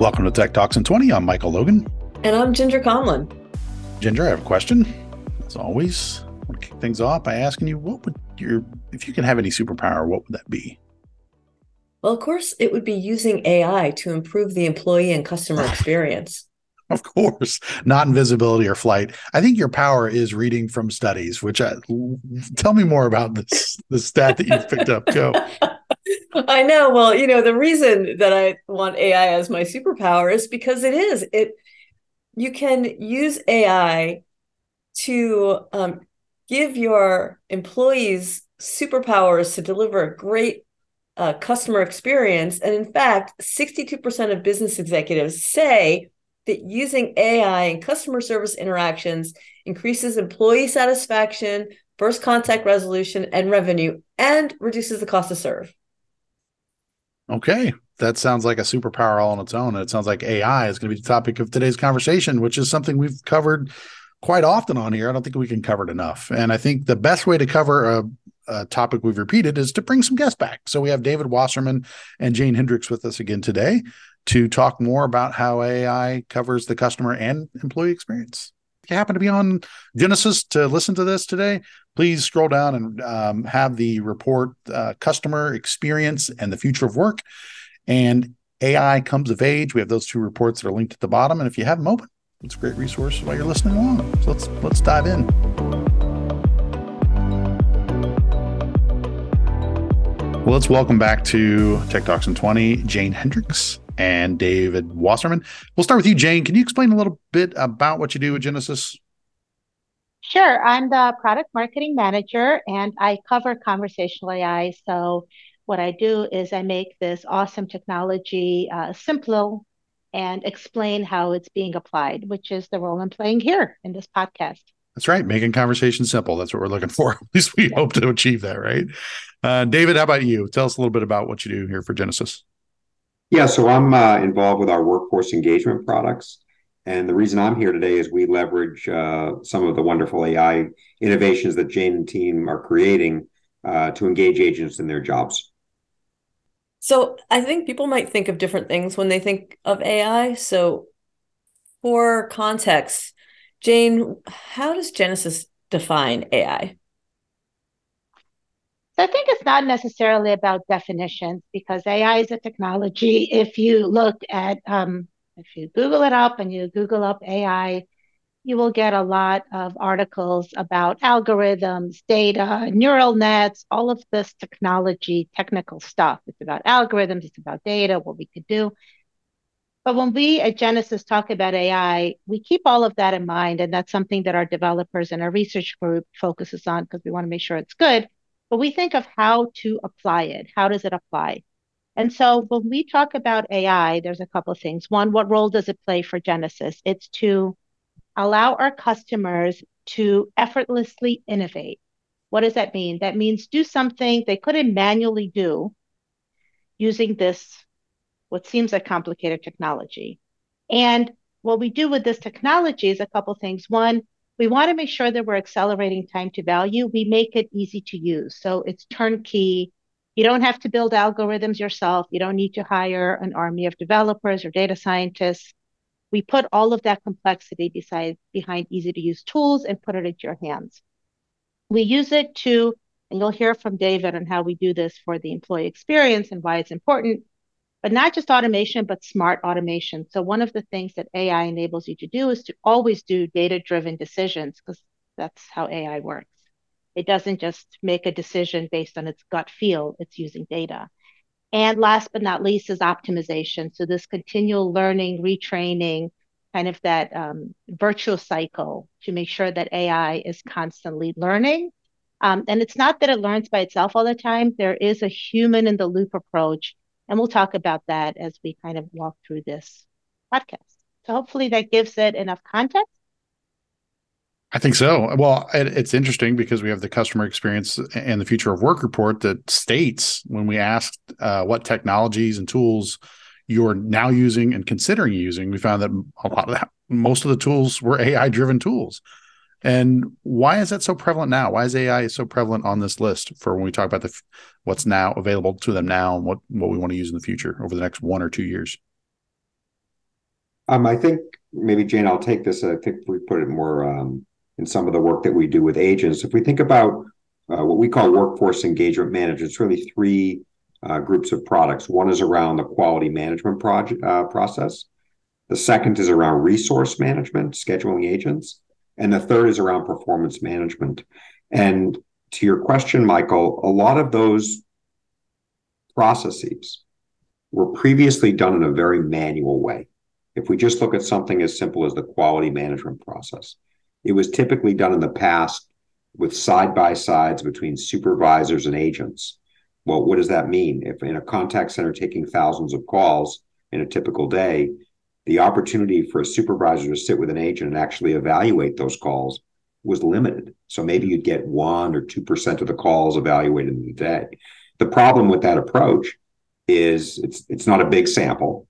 Welcome to Tech Talks in 20. I'm Michael Logan. And I'm Ginger Conlon. Ginger, I have a question. As always, I want to kick things off by asking you what would your, if you could have any superpower, what would that be? Well, of course, it would be using AI to improve the employee and customer experience. Of course, not invisibility or flight. I think your power is reading from studies. Which I, tell me more about this the stat that you've picked up. Go. I know. Well, you know, the reason that I want AI as my superpower is because it is it. You can use AI to um, give your employees superpowers to deliver a great uh, customer experience. And in fact, 62% of business executives say that using AI in customer service interactions increases employee satisfaction, first contact resolution, and revenue, and reduces the cost to serve. Okay. That sounds like a superpower all on its own. And it sounds like AI is going to be the topic of today's conversation, which is something we've covered quite often on here. I don't think we can cover it enough. And I think the best way to cover a, a topic we've repeated is to bring some guests back. So we have David Wasserman and Jane Hendricks with us again today to talk more about how AI covers the customer and employee experience. If you happen to be on Genesys to listen to this today, please scroll down and um, have the report uh, Customer Experience and the Future of Work. And AI comes of age. We have those two reports that are linked at the bottom. And if you have them open, it's a great resource while you're listening along. So let's let's dive in. Well, let's welcome back to Tech Talks in 20, Jane Hendricks and David Wasserman. We'll start with you, Jane. Can you explain a little bit about what you do at Genesys? Sure. I'm the product marketing manager and I cover conversational AI. So, what I do is I make this awesome technology uh, simple and explain how it's being applied, which is the role I'm playing here in this podcast. That's right. Making conversation simple. That's what we're looking for. At least we hope to achieve that, right? Uh, David, how about you? Tell us a little bit about what you do here for Genesys. Yeah, so I'm uh, involved with our workforce engagement products. And the reason I'm here today is we leverage uh, some of the wonderful AI innovations that Jane and team are creating uh, to engage agents in their jobs. So I think people might think of different things when they think of AI. So for context, Jane, how does Genesys define AI? I think it's not necessarily about definitions because AI is a technology. If you look at, um, if you Google it up and you Google up AI, you will get a lot of articles about algorithms, data, neural nets, all of this technology, technical stuff. It's about algorithms, it's about data, what we could do. But when we at Genesys talk about AI, we keep all of that in mind. And that's something that our developers and our research group focuses on because we want to make sure it's good but we think of how to apply it. How does it apply? And so when we talk about AI, there's a couple of things. One, what role does it play for Genesys? It's to allow our customers to effortlessly innovate. What does that mean? That means do something they couldn't manually do using this, what seems like complicated technology. And what we do with this technology is a couple things. One, we want to make sure that we're accelerating time to value. We make it easy to use. So it's turnkey. You don't have to build algorithms yourself. You don't need to hire an army of developers or data scientists. We put all of that complexity beside, behind easy to use tools and put it into your hands. We use it to, and you'll hear from David on how we do this for the employee experience and why it's important but not just automation, but smart automation. So one of the things that AI enables you to do is to always do data-driven decisions because that's how AI works. It doesn't just make a decision based on its gut feel, it's using data. And last but not least is optimization. So this continual learning, retraining, kind of that um, cycle to make sure that AI is constantly learning. Um, and it's not that it learns by itself all the time. There is a human in the loop approach and we'll talk about that as we kind of walk through this podcast. So hopefully that gives it enough context. I think so. Well, it, it's interesting because we have the customer experience and the future of work report that states when we asked uh, what technologies and tools you're now using and considering using, we found that a lot of that, most of the tools were AI driven tools. And why is that so prevalent now? Why is AI so prevalent on this list for when we talk about the what's now available to them now and what what we want to use in the future over the next one or two years? Um, I think maybe Jane, I'll take this. I think we put it more um, in some of the work that we do with agents. If we think about uh, what we call workforce engagement management, it's really three uh, groups of products. One is around the quality management project uh, process. The second is around resource management, scheduling agents, and the third is around performance management. And to your question, Michael, a lot of those processes were previously done in a very manual way. If we just look at something as simple as the quality management process, it was typically done in the past with side by sides between supervisors and agents. Well, what does that mean? If in a contact center taking thousands of calls in a typical day, the opportunity for a supervisor to sit with an agent and actually evaluate those calls was limited. So maybe you'd get one or 2% of the calls evaluated in the day. The problem with that approach is it's it's not a big sample.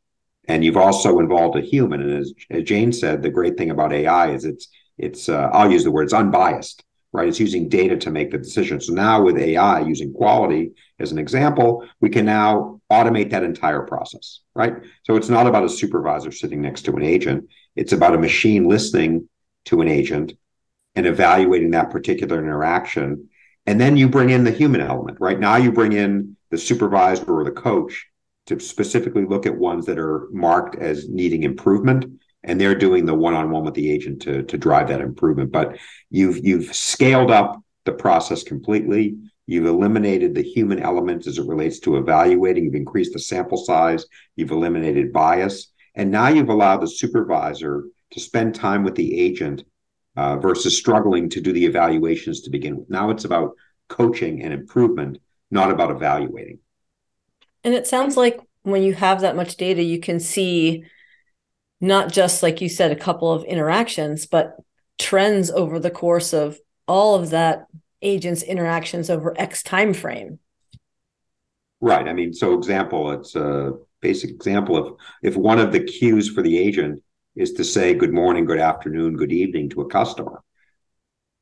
And you've also involved a human. And as, as Jane said, the great thing about AI is it's it's uh, I'll use the word it's unbiased, right? It's using data to make the decision. So now with AI using quality as an example, we can now automate that entire process, right? So it's not about a supervisor sitting next to an agent. It's about a machine listening to an agent and evaluating that particular interaction. And then you bring in the human element, right? Now you bring in the supervisor or the coach to specifically look at ones that are marked as needing improvement and they're doing the one-on-one with the agent to, to drive that improvement but you've you've scaled up the process completely you've eliminated the human element as it relates to evaluating you've increased the sample size you've eliminated bias and now you've allowed the supervisor to spend time with the agent uh, versus struggling to do the evaluations to begin with. Now it's about coaching and improvement, not about evaluating. And it sounds like when you have that much data, you can see not just, like you said, a couple of interactions, but trends over the course of all of that agent's interactions over X time frame. Right. I mean, so example, it's a basic example of if one of the cues for the agent is to say good morning, good afternoon, good evening to a customer.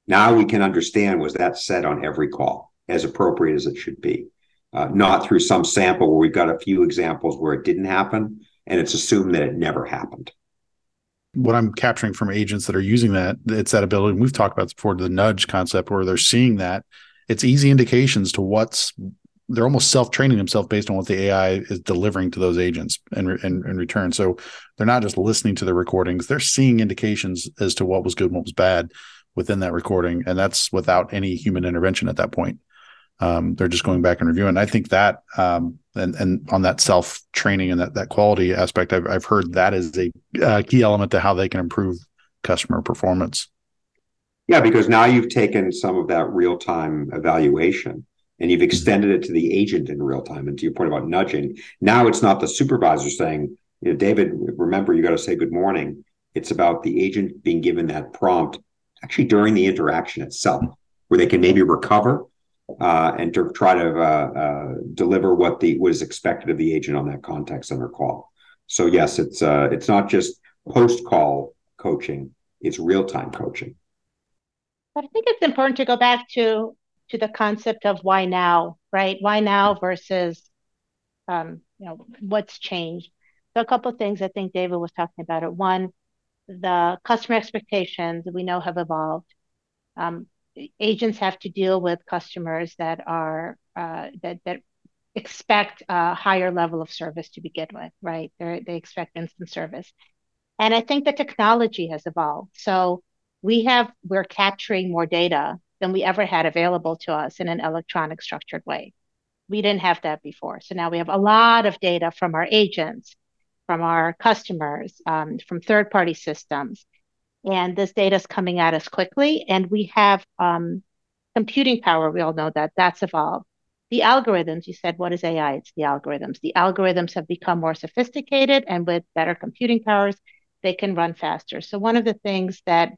Now we can understand was that said on every call as appropriate as it should be, uh, not through some sample where we've got a few examples where it didn't happen and it's assumed that it never happened. What I'm capturing from agents that are using that, it's that ability. We've talked about before the nudge concept where they're seeing that it's easy indications to what's they're almost self-training themselves based on what the AI is delivering to those agents in, in, in return. So they're not just listening to the recordings; they're seeing indications as to what was good and what was bad within that recording, and that's without any human intervention at that point. Um, they're just going back and reviewing. I think that um, and and on that self-training and that that quality aspect, I've I've heard that is a uh, key element to how they can improve customer performance. Yeah, because now you've taken some of that real-time evaluation and you've mm-hmm. extended it to the agent in real time. And to your point about nudging, now it's not the supervisor saying, you know, David, remember you got to say good morning. It's about the agent being given that prompt actually during the interaction itself, where they can maybe recover uh, and to try to uh, uh, deliver what the what is expected of the agent on that contact center call. So yes, it's uh, it's not just post call coaching; it's real time coaching. But I think it's important to go back to to the concept of why now, right? Why now versus, um, you know, what's changed. So a couple of things I think David was talking about it. One, the customer expectations we know have evolved. Um, agents have to deal with customers that are uh, that that expect a higher level of service to begin with, right? They're, they expect instant service, and I think the technology has evolved. So we have we're capturing more data than we ever had available to us in an electronic structured way. We didn't have that before. So now we have a lot of data from our agents, from our customers, um, from third party systems. And this data is coming at us quickly. And we have um, computing power. We all know that that's evolved. The algorithms, you said, what is AI? It's the algorithms. The algorithms have become more sophisticated and with better computing powers, they can run faster. So, one of the things that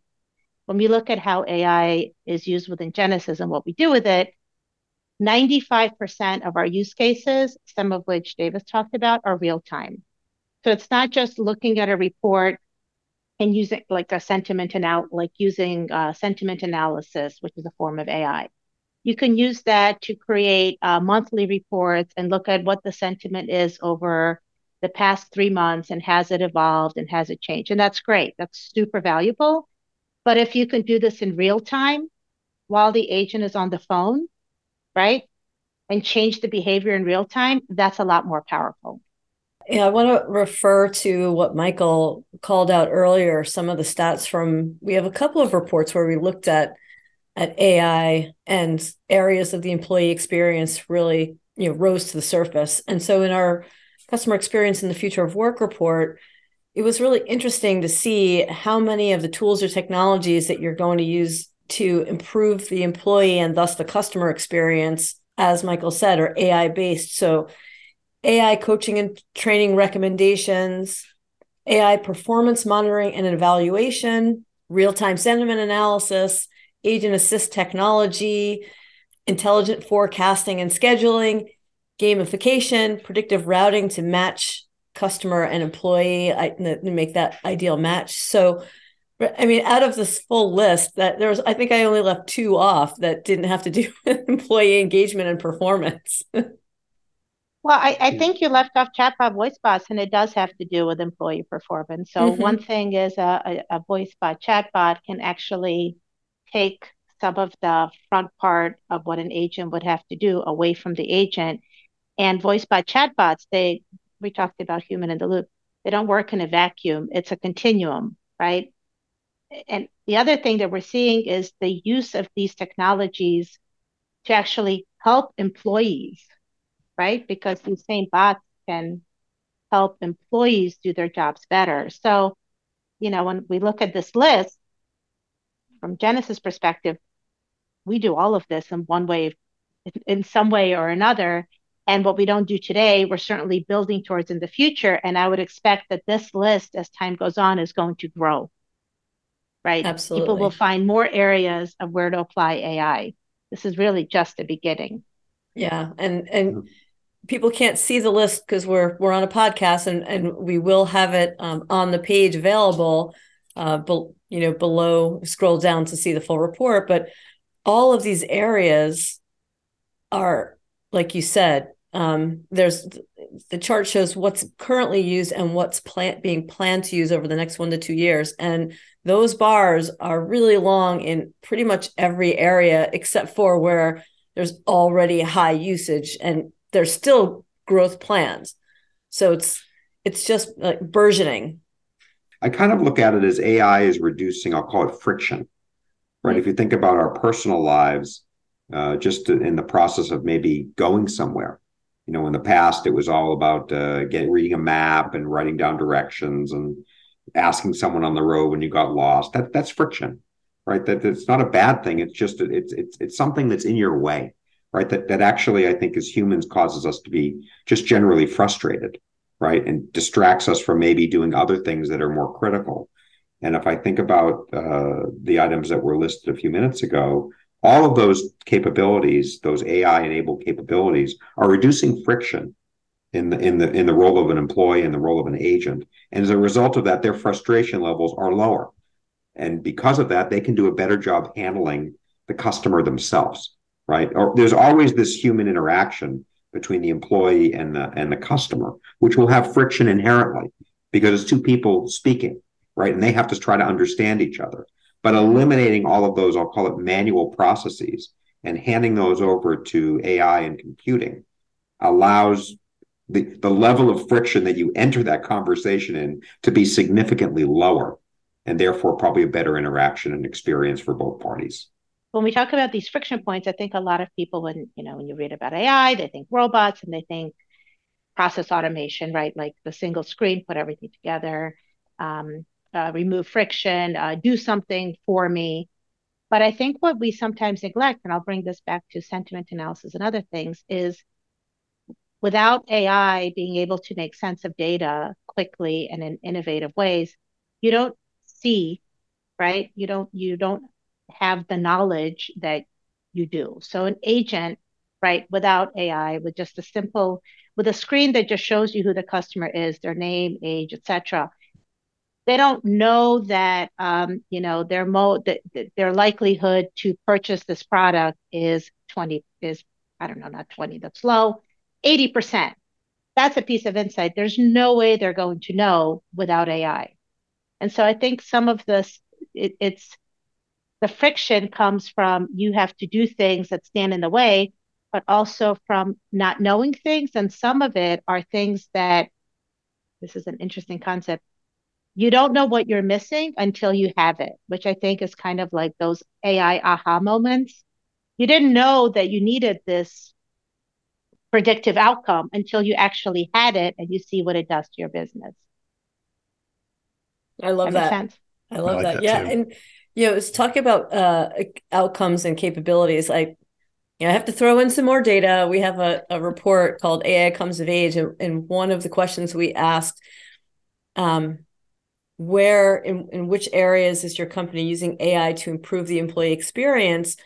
when we look at how AI is used within Genesys and what we do with it, 95% of our use cases, some of which David talked about, are real time. So it's not just looking at a report and using like a sentiment out, like using uh, sentiment analysis, which is a form of AI. You can use that to create uh, monthly reports and look at what the sentiment is over the past three months and has it evolved and has it changed? And that's great. That's super valuable. But if you can do this in real time while the agent is on the phone, right? And change the behavior in real time, that's a lot more powerful. Yeah, I want to refer to what Michael called out earlier, some of the stats from we have a couple of reports where we looked at at AI and areas of the employee experience really, you know, rose to the surface. And so in our customer experience in the future of work report, it was really interesting to see how many of the tools or technologies that you're going to use to improve the employee and thus the customer experience, as Michael said, are AI based. So AI coaching and training recommendations, AI performance monitoring and evaluation, real time sentiment analysis, agent assist technology, intelligent forecasting and scheduling, gamification, predictive routing to match customer and employee make that ideal match. So, I mean, out of this full list, that there was, I think I only left two off that didn't have to do with employee engagement and performance. Well, I, I think you left off chatbot voice bots, and it does have to do with employee performance. So mm-hmm. one thing is a, a, a voice bot chatbot can actually take some of the front part of what an agent would have to do away from the agent. And voice bot chatbots, they we talked about human in the loop. They don't work in a vacuum. It's a continuum, right? And the other thing that we're seeing is the use of these technologies to actually help employees right? Because these same bots can help employees do their jobs better. So, you know, when we look at this list from Genesys perspective, we do all of this in one way, in some way or another. And what we don't do today, we're certainly building towards in the future. And I would expect that this list, as time goes on, is going to grow. Right? Absolutely. People will find more areas of where to apply AI. This is really just the beginning. Yeah. And and mm-hmm people can't see the list because we're we're on a podcast and and we will have it um, on the page available uh be, you know below scroll down to see the full report. But all of these areas are like you said um, there's the chart shows what's currently used and what's plan- being planned to use over the next one to two years. And those bars are really long in pretty much every area except for where there's already high usage. And there's still growth plans. So it's it's just like burgeoning. I kind of look at it as AI is reducing, I'll call it friction, right? Mm-hmm. If you think about our personal lives, uh, just in the process of maybe going somewhere, you know, in the past it was all about uh, getting reading a map and writing down directions and asking someone on the road when you got lost. That that's friction, right? That it's not a bad thing. It's just it's it's it's something that's in your way right? That that actually I think as humans causes us to be just generally frustrated, right? And distracts us from maybe doing other things that are more critical. And if I think about uh, the items that were listed a few minutes ago, all of those capabilities, those AI enabled capabilities, are reducing friction in the in the in the role of an employee and the role of an agent. And as a result of that, their frustration levels are lower. And because of that, they can do a better job handling the customer themselves right? Or there's always this human interaction between the employee and the and the customer, which will have friction inherently because it's two people speaking, right? And they have to try to understand each other. But eliminating all of those, I'll call it manual processes, and handing those over to AI and computing allows the, the level of friction that you enter that conversation in to be significantly lower and therefore probably a better interaction and experience for both parties when we talk about these friction points, I think a lot of people, when you know, when you read about AI, they think robots and they think process automation, right? Like the single screen, put everything together, um, uh, remove friction, uh, do something for me. But I think what we sometimes neglect, and I'll bring this back to sentiment analysis and other things, is without AI being able to make sense of data quickly and in innovative ways, you don't see, right? You don't you don't have the knowledge that you do. So an agent, right, without AI, with just a simple, with a screen that just shows you who the customer is, their name, age, etc. They don't know that, um, you know, their mo that, their likelihood to purchase this product is 20 is I don't know, not 20, that's low, 80%. that's a piece of insight. There's no way they're going to know without AI. And so I think some of this, it, it's the friction comes from you have to do things that stand in the way, but also from not knowing things. And some of it are things that, this is an interesting concept, you don't know what you're missing until you have it, which I think is kind of like those AI aha moments. You didn't know that you needed this predictive outcome until you actually had it and you see what it does to your business. I love that. that. I love I like that. that. yeah. And you know, it's talking about uh, outcomes and capabilities. I you know, I have to throw in some more data. We have a, a report called AI Comes of Age, and, and one of the questions we asked um, where in, in which areas is your company using AI to improve the employee experience?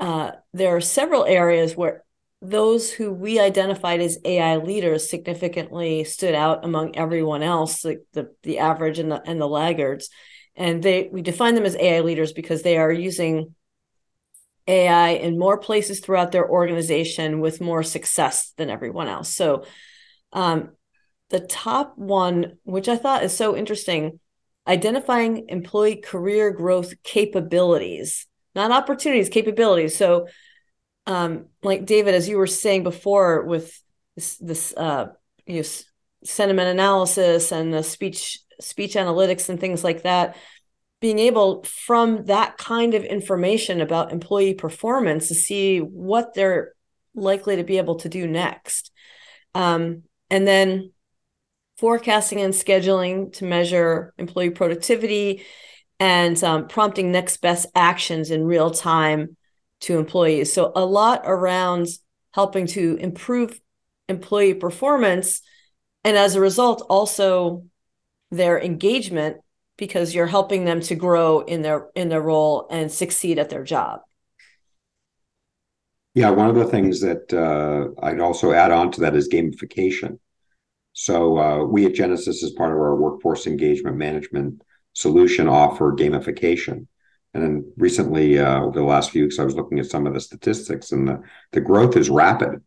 Uh, there are several areas where those who we identified as AI leaders significantly stood out among everyone else, like the, the average and the and the laggards. And they we define them as AI leaders because they are using AI in more places throughout their organization with more success than everyone else. So um, the top one, which I thought is so interesting, identifying employee career growth capabilities, not opportunities, capabilities. So, um, like David, as you were saying before, with this, this uh, you know, sentiment analysis and the speech speech analytics and things like that, being able from that kind of information about employee performance to see what they're likely to be able to do next. Um, and then forecasting and scheduling to measure employee productivity and um, prompting next best actions in real time to employees. So, a lot around helping to improve employee performance. And as a result, also their engagement because you're helping them to grow in their in their role and succeed at their job. Yeah, one of the things that uh, I'd also add on to that is gamification. So uh, we at genesys as part of our workforce engagement management solution, offer gamification. And then recently, uh, over the last few weeks, I was looking at some of the statistics, and the, the growth is rapid.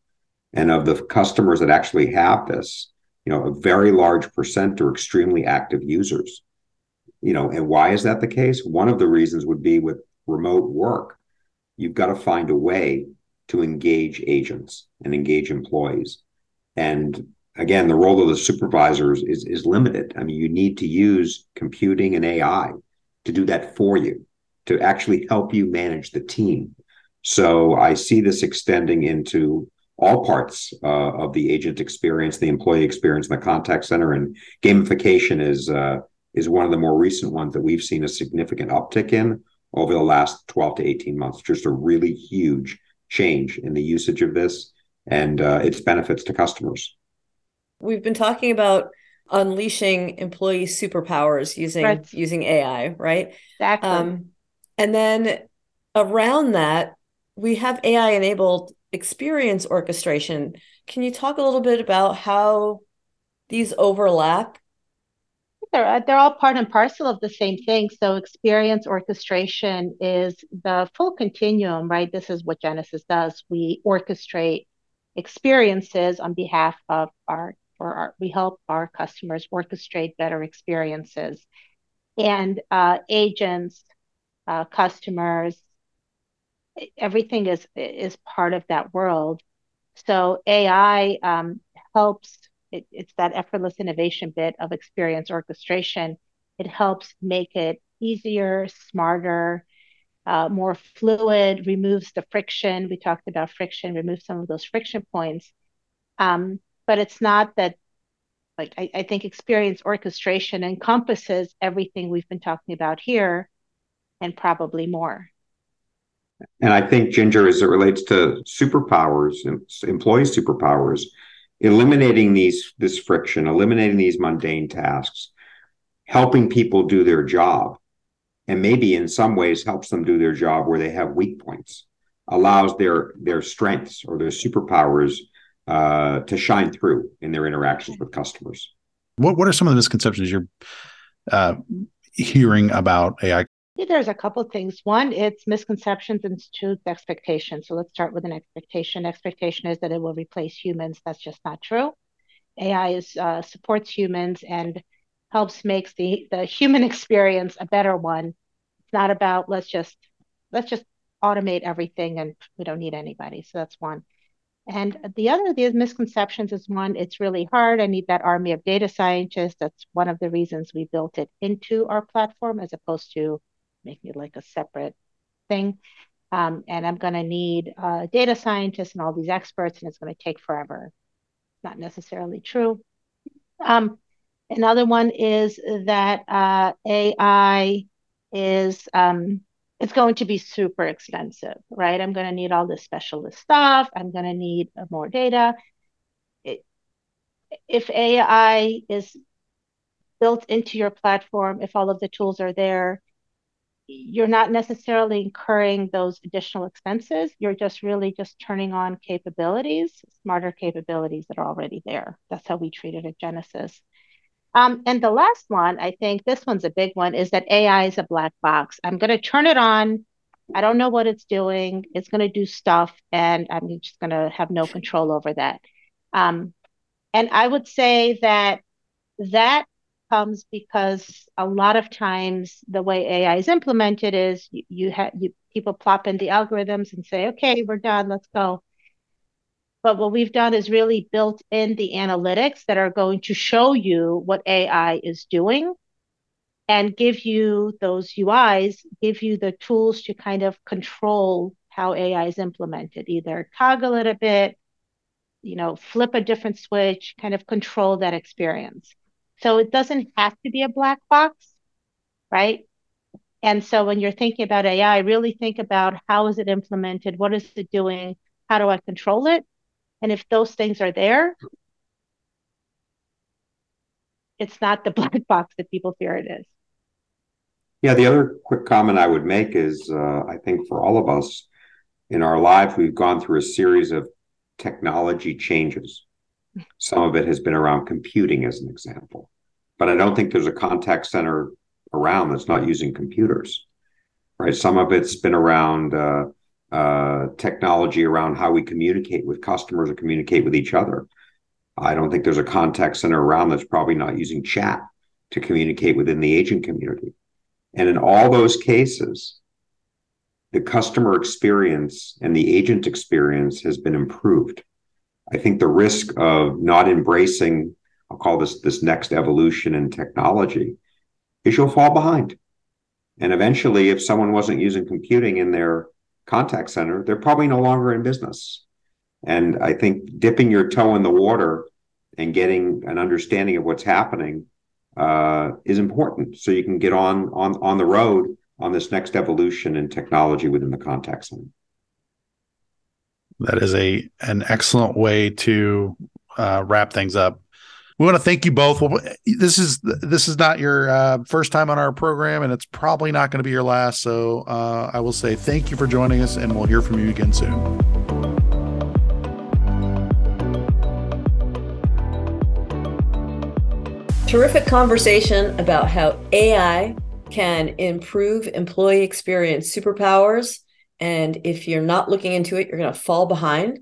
And of the customers that actually have this, you know, a very large percent are extremely active users. You know, and why is that the case? One of the reasons would be with remote work, you've got to find a way to engage agents and engage employees. And again, the role of the supervisors is, is limited. I mean, you need to use computing and AI to do that for you, to actually help you manage the team. So I see this extending into all parts uh, of the agent experience, the employee experience, in the contact center, and gamification is uh, is one of the more recent ones that we've seen a significant uptick in over the last 12 to 18 months. Just a really huge change in the usage of this and uh, its benefits to customers. We've been talking about unleashing employee superpowers using right. using AI, right? Exactly. Um, and then around that, we have AI enabled experience orchestration. Can you talk a little bit about how these overlap? They're, they're all part and parcel of the same thing. So, experience orchestration is the full continuum, right? This is what Genesys does. We orchestrate experiences on behalf of our or our, we help our customers orchestrate better experiences. And uh, agents, uh, customers, everything is is part of that world. So AI um, helps. It, it's that effortless innovation bit of experience orchestration. It helps make it easier, smarter, uh, more fluid, removes the friction. We talked about friction, removes some of those friction points. Um, but it's not that like I, I think experience orchestration encompasses everything we've been talking about here and probably more. And I think Ginger, as it relates to superpowers, employee superpowers, eliminating these this friction, eliminating these mundane tasks, helping people do their job, and maybe in some ways helps them do their job where they have weak points, allows their their strengths or their superpowers uh, to shine through in their interactions with customers. What What are some of the misconceptions you're uh, hearing about AI? There's a couple things. One, it's misconceptions and two, expectations. So let's start with an expectation. Expectation is that it will replace humans. That's just not true. AI is uh, supports humans and helps makes the the human experience a better one. It's not about let's just let's just automate everything and we don't need anybody. So that's one. And the other, the misconceptions is one, it's really hard. I need that army of data scientists. That's one of the reasons we built it into our platform as opposed to making it like a separate thing. Um, and I'm going to need uh, data scientists and all these experts, and it's going to take forever. Not necessarily true. Um, another one is that uh, AI is um, it's going to be super expensive, right? I'm going to need all this specialist stuff. I'm going to need more data. It, if AI is built into your platform, if all of the tools are there, you're not necessarily incurring those additional expenses. You're just really just turning on capabilities, smarter capabilities that are already there. That's how we treat it at Genesys. Um, and the last one, I think this one's a big one, is that AI is a black box. I'm going to turn it on. I don't know what it's doing. It's going to do stuff, and I'm just going to have no control over that. Um, and I would say that that comes because a lot of times the way AI is implemented is you, you have you people plop in the algorithms and say, okay, we're done, let's go. But what we've done is really built in the analytics that are going to show you what AI is doing and give you those UIs, give you the tools to kind of control how AI is implemented, either toggle it a bit, you know, flip a different switch, kind of control that experience. So it doesn't have to be a black box, right? And so when you're thinking about AI, really think about how is it implemented? What is it doing? How do I control it? And if those things are there, it's not the black box that people fear it is. Yeah, the other quick comment I would make is uh, I think for all of us in our lives, we've gone through a series of technology changes. Some of it has been around computing, as an example. But I don't think there's a contact center around that's not using computers, right? Some of it's been around uh, uh, technology around how we communicate with customers or communicate with each other. I don't think there's a contact center around that's probably not using chat to communicate within the agent community. And in all those cases, the customer experience and the agent experience has been improved. I think the risk of not embracing, I'll call this this next evolution in technology, is you'll fall behind. And eventually, if someone wasn't using computing in their contact center, they're probably no longer in business. And I think dipping your toe in the water and getting an understanding of what's happening uh, is important, so you can get on on on the road on this next evolution in technology within the contact center. That is a an excellent way to uh, wrap things up. We want to thank you both. This is this is not your uh, first time on our program, and it's probably not going to be your last. So uh, I will say thank you for joining us, and we'll hear from you again soon. Terrific conversation about how AI can improve employee experience superpowers. And if you're not looking into it, you're going to fall behind.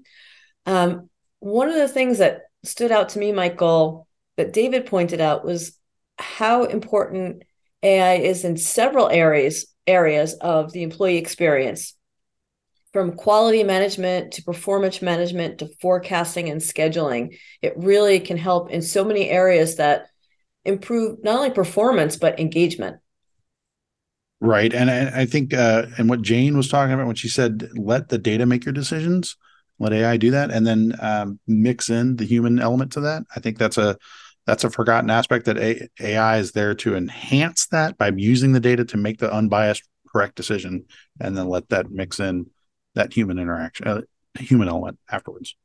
Um, one of the things that stood out to me, Michael, that David pointed out was how important AI is in several areas areas of the employee experience from quality management to performance management to forecasting and scheduling it really can help in so many areas that improve not only performance but engagement right and i, I think uh, and what jane was talking about when she said let the data make your decisions let ai do that and then um, mix in the human element to that i think that's a that's a forgotten aspect that AI is there to enhance that by using the data to make the unbiased correct decision and then let that mix in that human interaction uh, human element afterwards.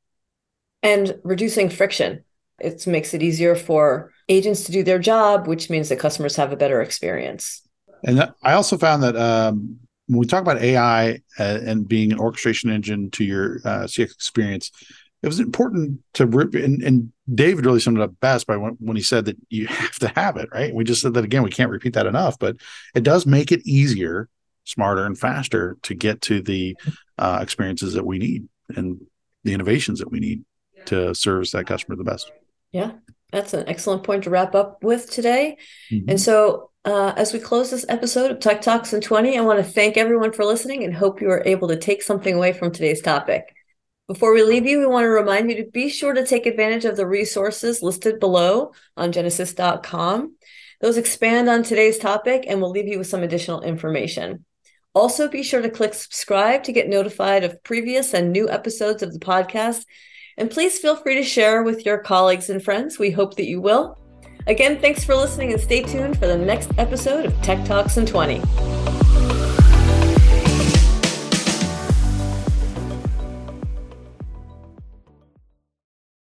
And reducing friction. It makes it easier for agents to do their job which means that customers have a better experience and that, i also found that um, when we talk about ai uh, and being an orchestration engine to your uh, cx experience it was important to rip and, and David really summed it up best by when, when he said that you have to have it, right? We just said that again, we can't repeat that enough, but it does make it easier, smarter, and faster to get to the uh, experiences that we need and the innovations that we need to service that customer the best. Yeah, that's an excellent point to wrap up with today. Mm-hmm. And so, uh, as we close this episode of Tech Talks in 20, I want to thank everyone for listening and hope you are able to take something away from today's topic. Before we leave you, we want to remind you to be sure to take advantage of the resources listed below on genesys.com. Those expand on today's topic and will leave you with some additional information. Also, be sure to click subscribe to get notified of previous and new episodes of the podcast and please feel free to share with your colleagues and friends. We hope that you will. Again, thanks for listening and stay tuned for the next episode of Tech Talks in 20.